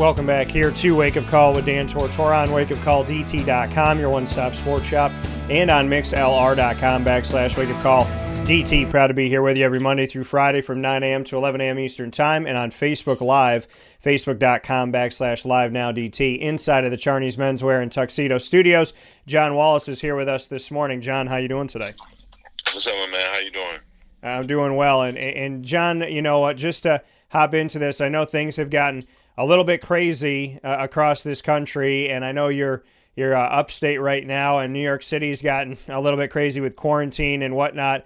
Welcome back here to Wake Up Call with Dan Tortora on wakeupcalldt.com, your one stop sports shop, and on mixlr.com backslash wake up call DT. Proud to be here with you every Monday through Friday from 9 a.m. to 11 a.m. Eastern Time, and on Facebook Live, facebook.com backslash live now DT, inside of the Charney's Menswear and Tuxedo Studios. John Wallace is here with us this morning. John, how you doing today? What's up, man? How you doing? I'm doing well, and and John, you know what? Just to hop into this, I know things have gotten a little bit crazy uh, across this country, and I know you're you're uh, upstate right now, and New York City's gotten a little bit crazy with quarantine and whatnot.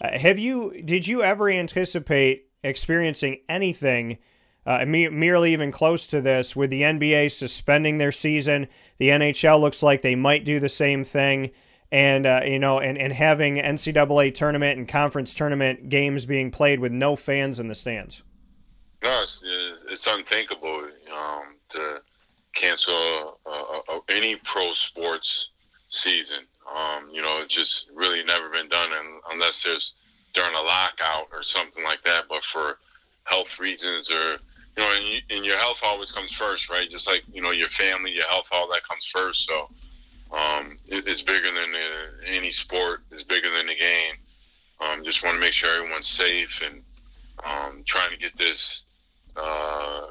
Uh, have you? Did you ever anticipate experiencing anything? Uh, me- merely even close to this, with the NBA suspending their season, the NHL looks like they might do the same thing, and uh, you know, and, and having NCAA tournament and conference tournament games being played with no fans in the stands. No, it's, it's unthinkable um, to cancel uh, uh, any pro sports season. Um, you know, it's just really never been done unless there's during a lockout or something like that. But for health reasons or you know, and, you, and, your health always comes first, right? Just like you know, your family, your health, all that comes first. So um, it, it's bigger than any sport. It's bigger than the game. Um, just want to make sure everyone's safe and um, trying to get this uh,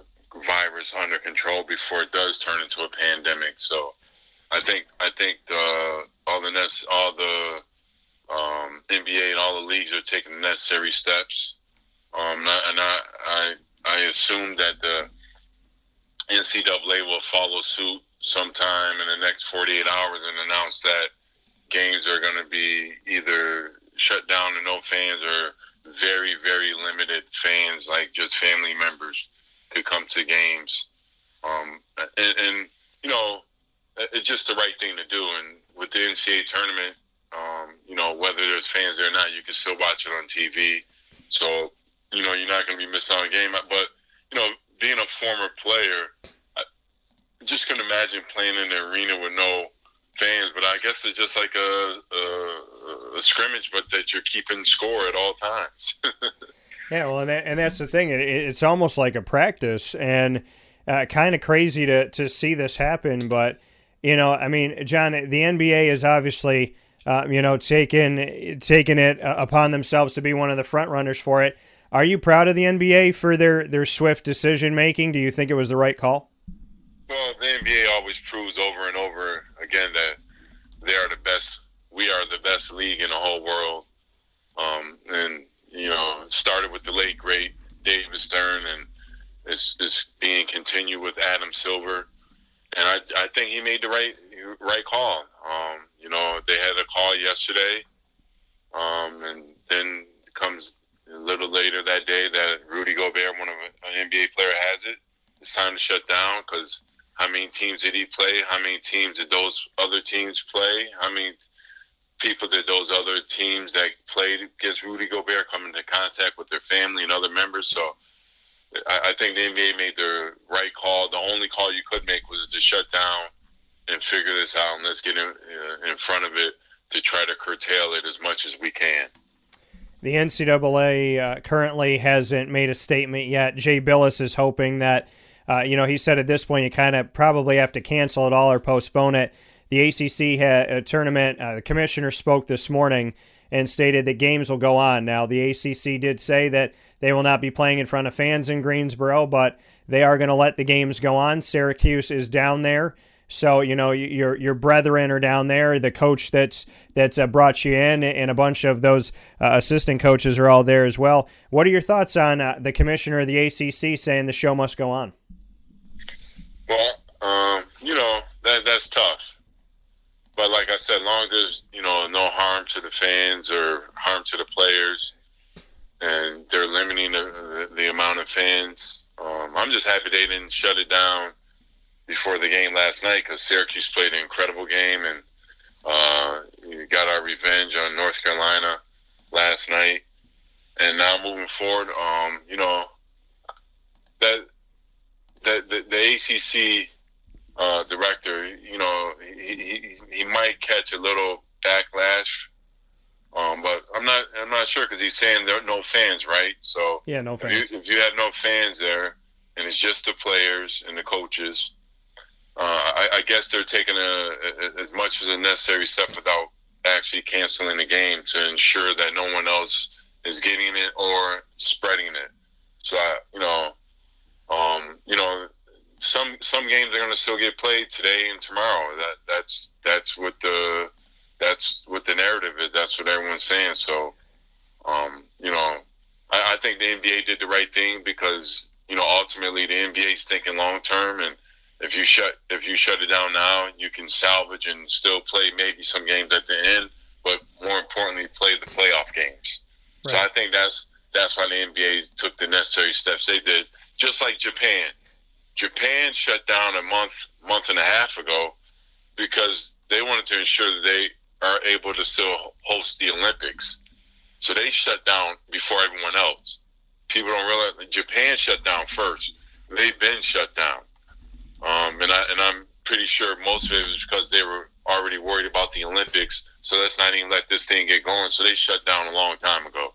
virus under control before it does turn into a pandemic. So I think I think the, all the nec- all the um, NBA and all the leagues are taking the necessary steps. Um, and I, I I assume that the NCAA will follow suit sometime in the next 48 hours and announce that games are going to be either shut down to no fans or very, very limited fans, like just family members, to come to games. Um, and, and, you know, it's just the right thing to do. And with the NCAA tournament, um, you know, whether there's fans there or not, you can still watch it on TV. So, you know, you're not going to be missing out on a game. But, you know, being a former player, I just can imagine playing in the arena with no fans, but I guess it's just like a, a, a scrimmage, but that you're keeping score at all times. yeah, well, and, that, and that's the thing. It, it's almost like a practice, and uh, kind of crazy to, to see this happen. But, you know, I mean, John, the NBA is obviously, uh, you know, taking, taking it uh, upon themselves to be one of the front runners for it. Are you proud of the NBA for their, their swift decision making? Do you think it was the right call? Well, the NBA always proves over and over again that they are the best. We are the best league in the whole world. Um, and you know, started with the late great David Stern, and it's, it's being continued with Adam Silver. And I, I think he made the right right call. Um, you know, they had a call yesterday, um, and then comes a little later that day that Rudy Gobert, one of an NBA player, has it. It's time to shut down because how many teams did he play? How many teams did those other teams play? How many people did those other teams that played against Rudy Gobert come into contact with their family and other members? So I, I think the NBA made the right call. The only call you could make was to shut down and figure this out, and let's get in, uh, in front of it to try to curtail it as much as we can. The NCAA uh, currently hasn't made a statement yet. Jay Bilas is hoping that uh, you know, he said at this point you kind of probably have to cancel it all or postpone it. The ACC had a tournament. Uh, the commissioner spoke this morning and stated that games will go on. Now, the ACC did say that they will not be playing in front of fans in Greensboro, but they are going to let the games go on. Syracuse is down there. So you know your your brethren are down there. The coach that's that's uh, brought you in, and a bunch of those uh, assistant coaches are all there as well. What are your thoughts on uh, the commissioner of the ACC saying the show must go on? Well, um, you know that that's tough. But like I said, long as you know no harm to the fans or harm to the players, and they're limiting the, the amount of fans. Um, I'm just happy they didn't shut it down before the game last night because Syracuse played an incredible game and uh, got our revenge on North Carolina last night, and now moving forward, um, you know that that the, the ACC uh, director, you know, he, he, he might catch a little backlash, um, but I'm not I'm not sure because he's saying there are no fans, right? So yeah, no fans. If you, if you have no fans there, and it's just the players and the coaches, uh, I, I, guess they're taking a, a, as much as a necessary step without actually canceling the game to ensure that no one else is getting it or spreading it. So I, you know, um, you know, some some games are going to still get played today and tomorrow. That that's that's what the that's what the narrative is. That's what everyone's saying. So, um, you know, I, I think the NBA did the right thing because you know ultimately the NBA is thinking long term, and if you shut if you shut it down now, you can salvage and still play maybe some games at the end, but more importantly, play the playoff games. Right. So I think that's that's why the NBA took the necessary steps they did, just like Japan Japan shut down a month, month and a half ago because they wanted to ensure that they are able to still host the Olympics. So they shut down before everyone else. People don't realize Japan shut down first. They've been shut down, um, and I and I'm pretty sure most of it was because they were already worried about the Olympics. So let's not even let this thing get going. So they shut down a long time ago,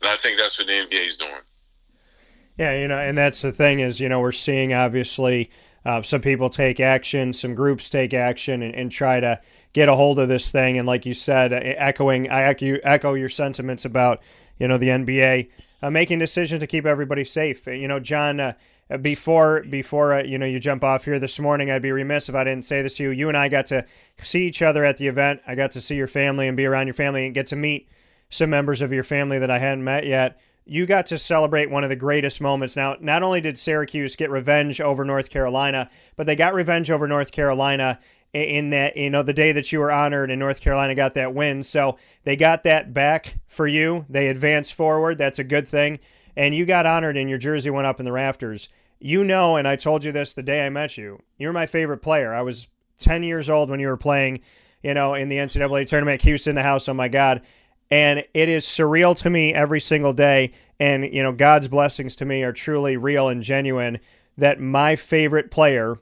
and I think that's what the NBA is doing. Yeah, you know, and that's the thing is, you know, we're seeing obviously uh, some people take action, some groups take action, and, and, try to get a hold of this thing. And like you said, echoing, I echo, your sentiments about, you know, the NBA uh, making decisions to keep everybody safe. You know, John. Uh, before before uh, you know you jump off here this morning, I'd be remiss if I didn't say this to you. You and I got to see each other at the event. I got to see your family and be around your family and get to meet some members of your family that I hadn't met yet you got to celebrate one of the greatest moments. Now, not only did Syracuse get revenge over North Carolina, but they got revenge over North Carolina in that you know the day that you were honored and North Carolina got that win. So they got that back for you. They advanced forward. That's a good thing. And you got honored and your jersey went up in the rafters. You know, and I told you this the day I met you. You're my favorite player. I was 10 years old when you were playing, you know, in the NCAA tournament. Houston, the house. Oh my God and it is surreal to me every single day. And you know god's blessings to me are truly real and genuine that my favorite player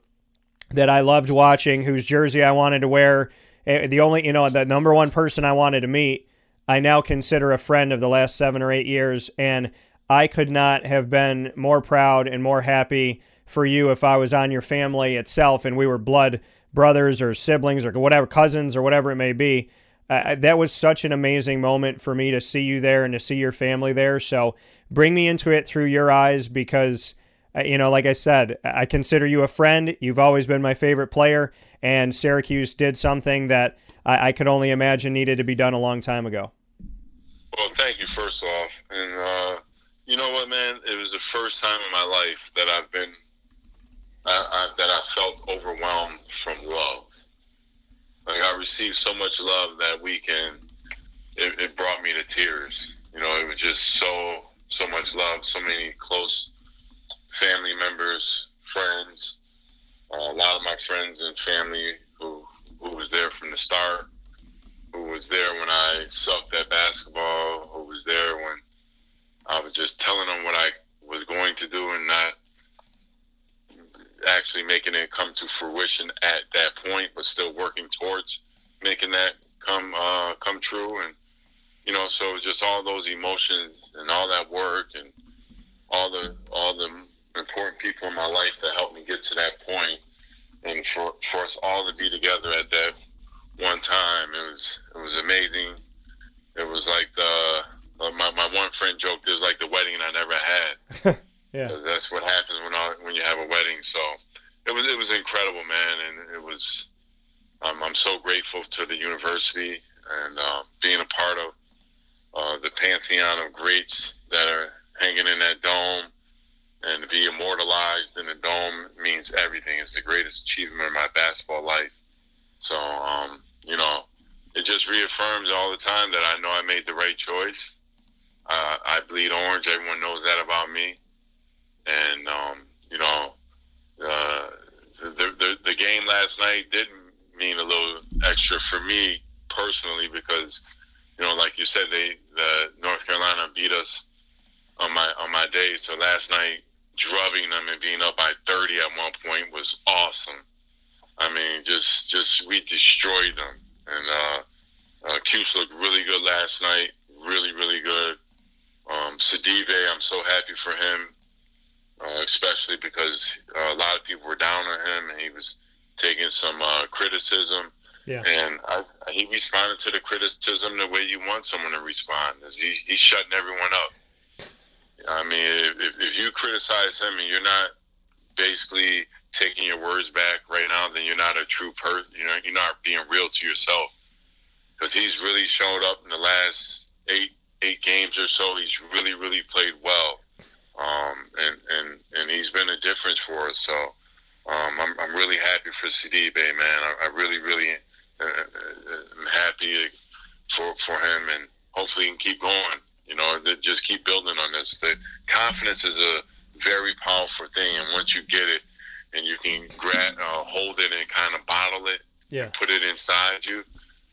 that i loved watching whose jersey i wanted to wear eh, the only you know the number one person i wanted to meet i now consider a friend of the last seven or eight years. And i could not have been more proud and more happy for you if i was on your family itself and we were blood brothers or siblings or whatever cousins or whatever it may be uh, that was such an amazing moment for me to see you there and to see your family there. So bring me into it through your eyes because, uh, you know, like I said, I consider you a friend. You've always been my favorite player, and Syracuse did something that I, I could only imagine needed to be done a long time ago. Well, thank you, first off. And, uh, you know what, man? It was the first time in my life that I've been, I, I, that I felt overwhelmed from love like I received so much love that weekend, it, it brought me to tears. You know, it was just so so much love, so many close family members, friends, uh, a lot of my friends and family who who was there from the start, who was there when I sucked at basketball, who was there when I was just telling them what I was going to do and not actually making it come to fruition at that point, but still working towards making that come uh, come true. And you know, so just all those emotions and all that work and all the all the important people in my life that helped me get to that point, and for for us all to be together at that one time, it was it was amazing. It was like the uh, my my one friend joked it was like the wedding I never had. Yeah, that's what happens when I, when you have a wedding. So it was it was incredible, man, and it was. Um, I'm so grateful to the university and uh, being a part of uh, the pantheon of greats that are hanging in that dome and to be immortalized in the dome means everything. It's the greatest achievement of my basketball life. So, um, you know, it just reaffirms all the time that I know I made the right choice. Uh, I bleed orange. Everyone knows that about me and um, you know, uh, the, the the game last night didn't mean a little extra for me personally because you know, like you said, they the North Carolina beat us on my on my day. So last night, drubbing them and being up by 30 at one point was awesome. I mean, just just we destroyed them, and uh, uh, Cuse looked really good last night. Really, really good. Um, Sidibe, I'm so happy for him, uh, especially because uh, a lot of people were down on him, and he was taking some uh, criticism. Yeah. And I, he responded to the criticism the way you want someone to respond. He, he's shutting everyone up. I mean, if, if you criticize him and you're not basically taking your words back right now, then you're not a true person. You know, you're not being real to yourself. Because he's really showed up in the last eight eight games or so. He's really, really played well, um, and and and he's been a difference for us. So um, I'm I'm really happy for Sidibe, man. I, I really, really uh, am happy for for him, and hopefully he can keep going. You know, just keep building on this. The confidence is a very powerful thing, and once you get it, and you can grab, uh, hold it, and kind of bottle it, yeah, put it inside you,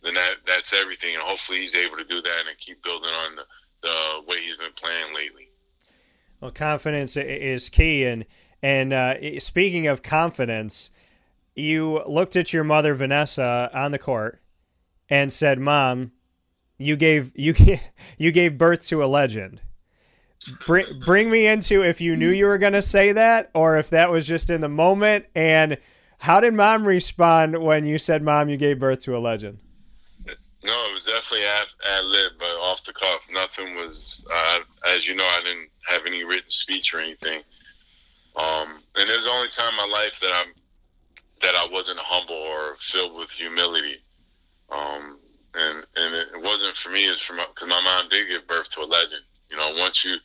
then that that's everything. And hopefully he's able to do that and keep building on the, the way he's been playing lately. Well, confidence is key, and and uh, speaking of confidence, you looked at your mother Vanessa on the court and said, "Mom, you gave you you gave birth to a legend." Bring bring me into if you knew you were going to say that or if that was just in the moment and how did mom respond when you said mom you gave birth to a legend? No, it was definitely ad, lib, but off the cuff. Nothing was, uh, as you know, I didn't have any written speech or anything. Um, and it was the only time in my life that I'm that I wasn't humble or filled with humility. Um, and and it wasn't for me. It's for because my, mom did give birth to a legend. You know, once you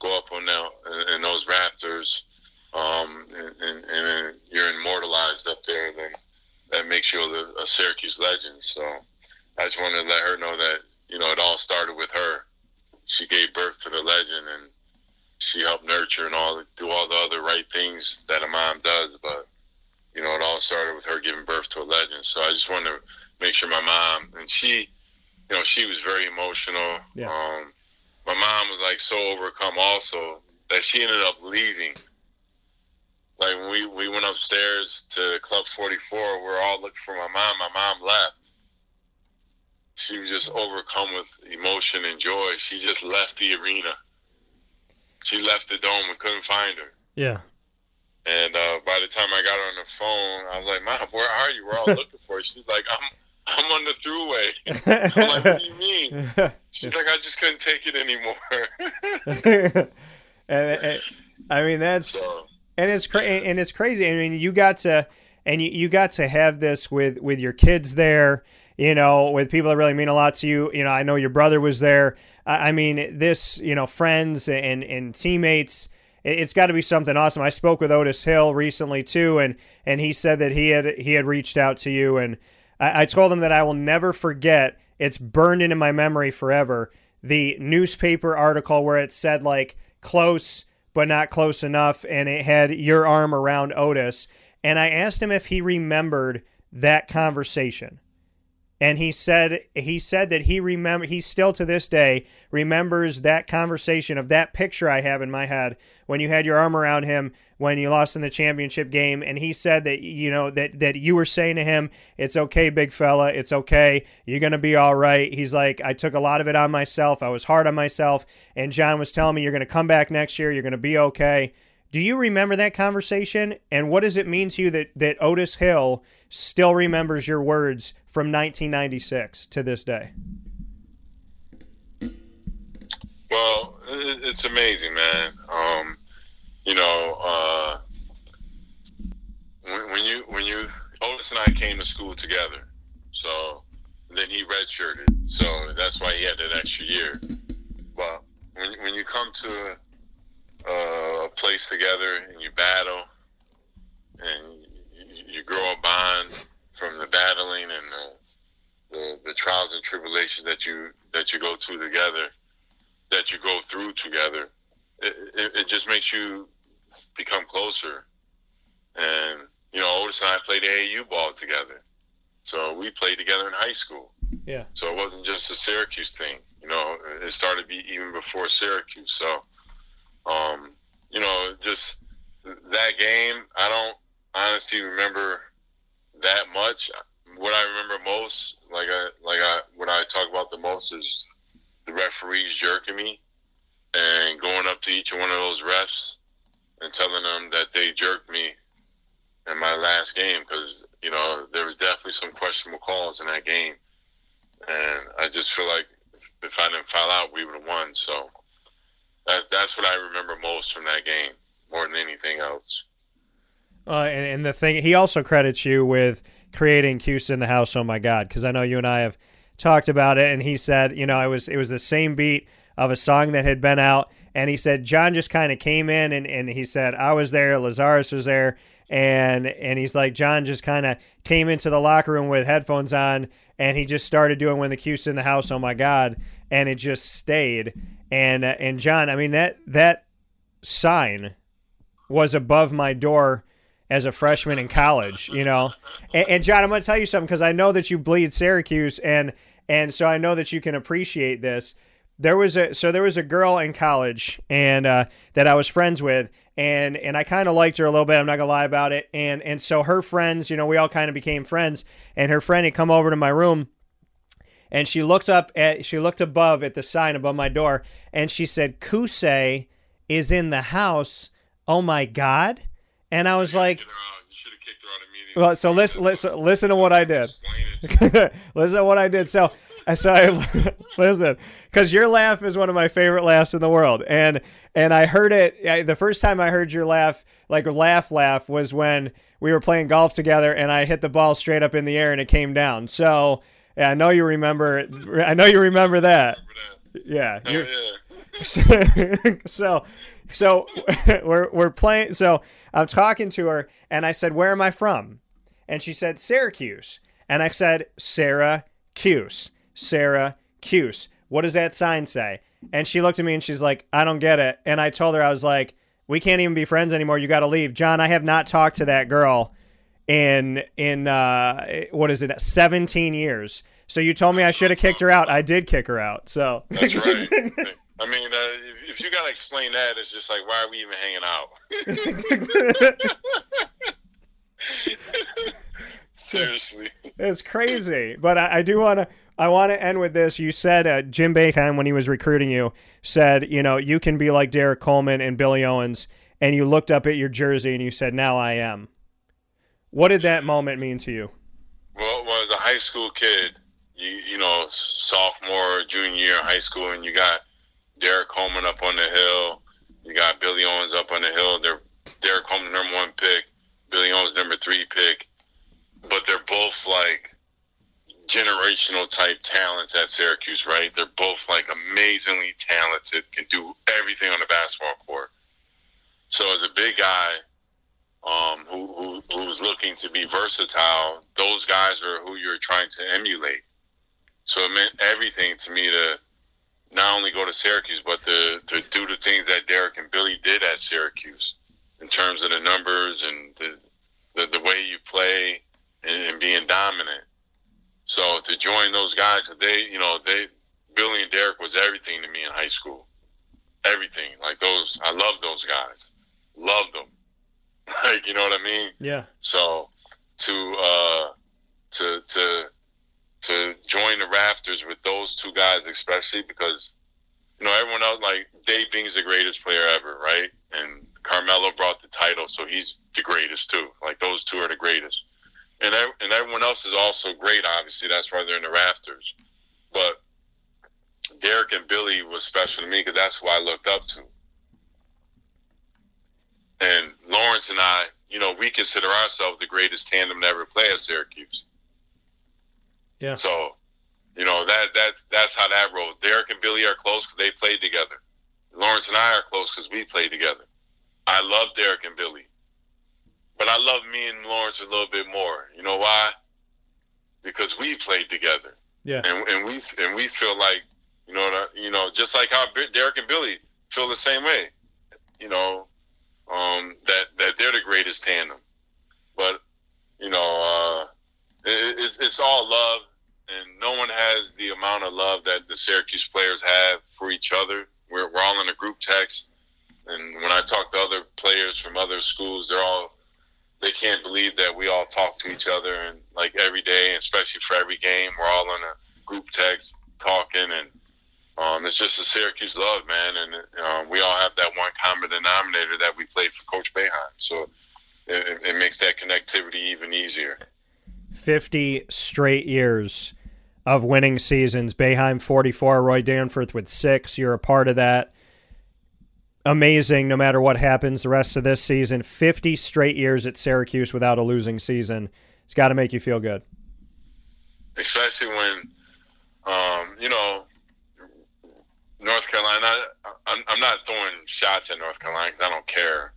go up on that in those rafters, um, and, and, and, you're immortalized up there, then that makes you a, a Syracuse legend. So I just wanted to let her know that you know it all started with her. She gave birth to the legend, and she helped nurture and all do all the other right things that a mom does. But you know, it all started with her giving birth to a legend. So I just wanted to make sure my mom and she, you know, she was very emotional. Yeah. Um, my mom was like so overcome also that she ended up leaving. Like when we, we went upstairs to Club 44, we we're all looking for my mom. My mom left. She was just overcome with emotion and joy. She just left the arena. She left the dome and couldn't find her. Yeah. And uh, by the time I got her on the phone, I was like, "Mom, where are you? We're all looking for you." She's like, "I'm I'm on the throughway." I'm like, "What do you mean?" She's like, "I just couldn't take it anymore." and, and, I mean, that's so, and it's cra- and it's crazy. I mean, you got to and you, you got to have this with with your kids there. You know, with people that really mean a lot to you. You know, I know your brother was there. I mean, this, you know, friends and and teammates it's got to be something awesome. I spoke with Otis Hill recently too, and and he said that he had he had reached out to you, and I, I told him that I will never forget. It's burned into my memory forever. The newspaper article where it said like close but not close enough, and it had your arm around Otis, and I asked him if he remembered that conversation and he said he said that he remember he still to this day remembers that conversation of that picture I have in my head when you had your arm around him when you lost in the championship game. And he said that you know that that you were saying to him it's okay big fella. It's okay. You're going to be all right. He's like I took a lot of it on myself. I was hard on myself. And John was telling me you're going to come back next year. You're going to be okay. Do you remember that conversation? And what does it mean to you that that Otis Hill still remembers your words from 1996 to this day? Well, it's amazing, man. Um, you know, uh, when, when, you when you Otis and I came to school together, so then he redshirted, so that's why he had that extra year. But when when you come to a, a place together and you battle and you grow a bond from the battling and the, the, the trials and tribulations that you that you go through together, that you go through together. It, it, it just makes you become closer. And you know, Otis and I played AAU ball together, so we played together in high school. Yeah. So it wasn't just a Syracuse thing. You know, it started to be even before Syracuse. So, um, you know, just that game, I don't honestly remember that much. What I remember most, like I like I what I talk about the most is the referees jerking me and going up to each one of those refs and telling them that they jerked me in my last game because you know there was definitely some questionable calls in that game, and I just feel like if I didn't foul out, we would have won. So that's that's what I remember most from that game, more than anything else. Uh, and, and the thing, he also credits you with creating Cuse in the house. Oh my God, because I know you and I have talked about it, and he said, you know, it was it was the same beat of a song that had been out, and he said John just kind of came in, and, and he said I was there, Lazarus was there, and and he's like John just kind of came into the locker room with headphones on, and he just started doing when the Cuse in the house. Oh my God, and it just stayed, and uh, and John, I mean that that sign was above my door as a freshman in college, you know. And, and John, I'm going to tell you something because I know that you bleed Syracuse, and and so I know that you can appreciate this. There was a so there was a girl in college, and uh, that I was friends with, and and I kind of liked her a little bit. I'm not gonna lie about it. And and so her friends, you know, we all kind of became friends. And her friend had come over to my room, and she looked up at she looked above at the sign above my door, and she said, "Kusei is in the house." Oh my God! And I was like, well, so listen, listen, listen to what I did. listen to what I did. So, so I listen, because your laugh is one of my favorite laughs in the world, and and I heard it the first time I heard your laugh, like laugh, laugh, was when we were playing golf together, and I hit the ball straight up in the air and it came down. So, yeah, I know you remember. I know you remember that. Yeah. yeah. so, so we're we're playing. So I'm talking to her, and I said, "Where am I from?" And she said, "Syracuse." And I said, "Sarah Cuse, Sarah Cuse. What does that sign say?" And she looked at me and she's like, "I don't get it." And I told her I was like, "We can't even be friends anymore. You got to leave, John. I have not talked to that girl in in uh, what is it, 17 years." So you told me I should have kicked her out. I did kick her out. So that's right. I mean, uh, if, if, you gotta explain that, it's just like, why are we even hanging out? Seriously, it's crazy. But I, I do want to. I want to end with this. You said uh, Jim Boeheim, when he was recruiting you, said, you know, you can be like Derrick Coleman and Billy Owens, and you looked up at your jersey and you said, now I am. What did that moment mean to you? Well, well as a high school kid, you you know, sophomore, junior year high school, and you got Derrick Coleman up on the hill. You got Billy Owens up on the hill. They're Derrick Coleman number one pick, Billy Owens number three pick, but they're both like generational type talents at Syracuse, right? They're both like amazingly talented, can do everything on the basketball court. So as a big guy um, who, who who's looking to be versatile, those guys are who you're trying to emulate. So it meant everything to me to not only go to Syracuse, but to, to do the things that Derrick and Billy did at Syracuse in terms of the numbers and the, the, the way you play and, and, being dominant. So to join those guys, they, you know, they, Billy and Derrick was everything to me in high school. Everything. Like those, I love those guys. Loved them. Like, you know what I mean? Yeah. So to, uh, to, to, to join the Raptors with those two guys, especially because you know everyone else like Dave Bing's the greatest player ever, right? And Carmelo brought the title, so he's the greatest too. Like those two are the greatest, and and everyone else is also great. Obviously, that's why they're in the Rafters. But Derrick and Billy was special to me because that's who I looked up to. And Lawrence and I, you know, we consider ourselves the greatest tandem to ever play at Syracuse. Yeah. So, you know that that's that's how that rolls. Derrick and Billy are close because they played together. Lawrence and I are close because we played together. I love Derrick and Billy, but I love me and Lawrence a little bit more. You know why? Because we played together. Yeah. And and we and we feel like you know you know just like how Derrick and Billy feel the same way. You know, um, that that they're the greatest tandem. But you know, uh, it, it, it's love, and no one has the amount of love that the Syracuse players have for each other. We're, we're all in a group text. And when I talk to other players from other schools, they're all they can't believe that we all talk to each other and like every day, especially for every game, we're all in a group text talking, and um, it's just the Syracuse love, man. And um, we all have that one common denominator that we played for Coach Boeheim, so it, it makes that connectivity even easier. Fifty straight years of winning seasons. Boeheim 44, Roy Danforth with six. You're a part of that amazing no matter what happens the rest of this season. 50 straight years at Syracuse without a losing season. It's got to make you feel good. Especially when, um, you know, North Carolina, I'm, I'm not throwing shots at North Carolina because I don't care.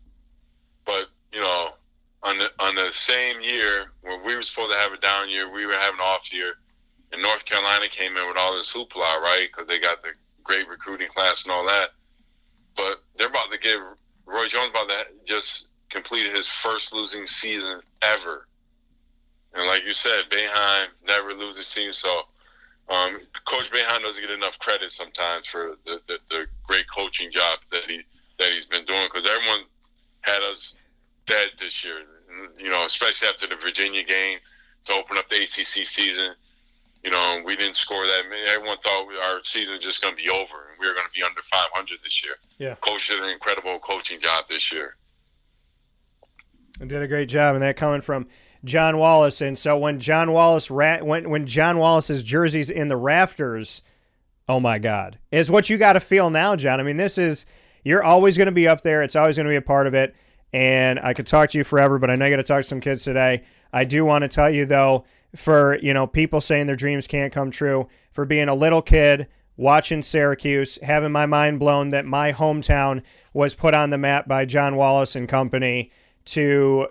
But, you know, on the, on the same year when we were supposed to have a down year, we were having an off year, and North Carolina came in with all this hoopla, right? Because they got the great recruiting class and all that but they're about to give Roy Jones about to just completed his first losing season ever. And like you said, Boeheim never loses season. So um, Coach Boeheim doesn't get enough credit sometimes for the, the, the great coaching job that he that he's been doing because everyone had us dead this year. You know, especially after the Virginia game to open up the ACC season. You know, we didn't score that many. Everyone thought our season was just going to be over and we were going to be under 500 this year. Yeah, coach did an incredible coaching job this year. And did a great job, and that coming from John Wallace. And so when John Wallace ra- when when John Wallace's jerseys in the rafters, oh my God, is what you got to feel now, John. I mean, this is you're always going to be up there. It's always going to be a part of it. And I could talk to you forever, but I know you got to talk to some kids today. I do want to tell you though, for you know people saying their dreams can't come true, for being a little kid watching Syracuse, having my mind blown that my hometown was put on the map by John Wallace and company, to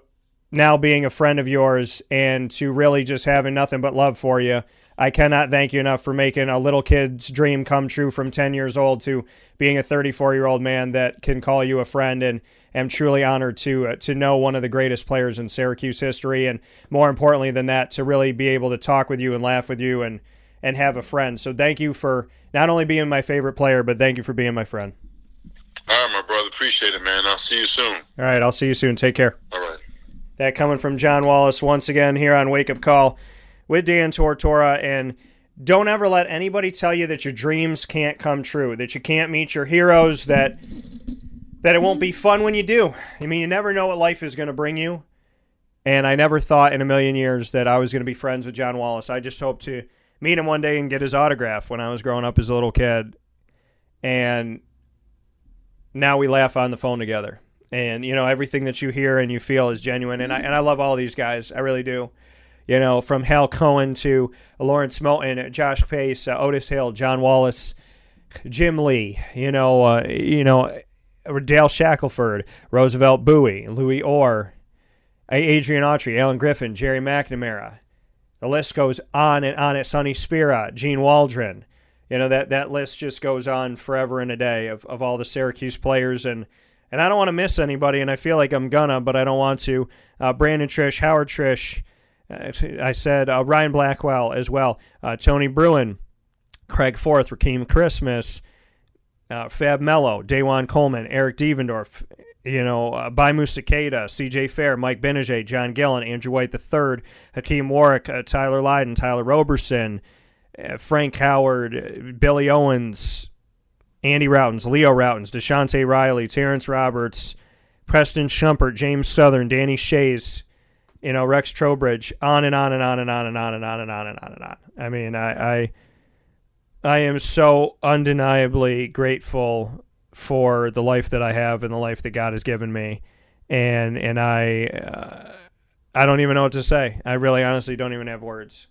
now being a friend of yours and to really just having nothing but love for you. I cannot thank you enough for making a little kid's dream come true from 10 years old to being a 34 year old man that can call you a friend and am truly honored to uh, to know one of the greatest players in Syracuse history and more importantly than that to really be able to talk with you and laugh with you and and have a friend. So thank you for not only being my favorite player, but thank you for being my friend. All right, my brother. Appreciate it, man. I'll see you soon. All right, I'll see you soon. Take care. All right. That coming from John Wallace once again here on Wake Up Call with Dan Tortora. And don't ever let anybody tell you that your dreams can't come true, that you can't meet your heroes, that that it won't be fun when you do. I mean, you never know what life is going to bring you. And I never thought in a million years that I was going to be friends with John Wallace. I just hoped to meet him one day and get his autograph when I was growing up as a little kid. And now we laugh on the phone together. And you know everything that you hear and you feel is genuine, and I and I love all these guys, I really do. You know, from Hal Cohen to Lawrence Moten, Josh Pace, uh, Otis Hill, John Wallace, Jim Lee. You know, uh, you know, Dale Shackelford, Roosevelt Bowie, Louis Orr, Adrian Autry, Alan Griffin, Gerry McNamara. The list goes on and on at Sonny Spera, Gene Waldron. You know, that, that list just goes on forever and a day of, of all the Syracuse players. And, and I don't want to miss anybody, and I feel like I'm gonna, but I don't want to. Uh, Brandon Triche, Howard Triche, uh, I said uh, Ryan Blackwell as well, uh, Tony Bruin, Craig Forth, Rakeem Christmas, uh, Fab Melo, Dajuan Coleman, Eric Devendorf, you know, uh, Baye Moussa Keita, C.J. Fair, Mike Gbinije, John Gillen, Andrew White III, Hakim Warrick, uh, Tyler Lydon, Tyler Roberson, uh, Frank Howard, uh, Billy Owens, Andy Rautins, Leo Rautins, DaShonte Riley, Terrence Roberts, Preston Shumpert, James Southern, Danny Schayes, you know, Rex Trowbridge, on and on and on and on and on and on and on and on and on. I mean, I, I, I am so undeniably grateful for the life that I have and the life that God has given me, and and I uh, I don't even know what to say. I really honestly don't even have words.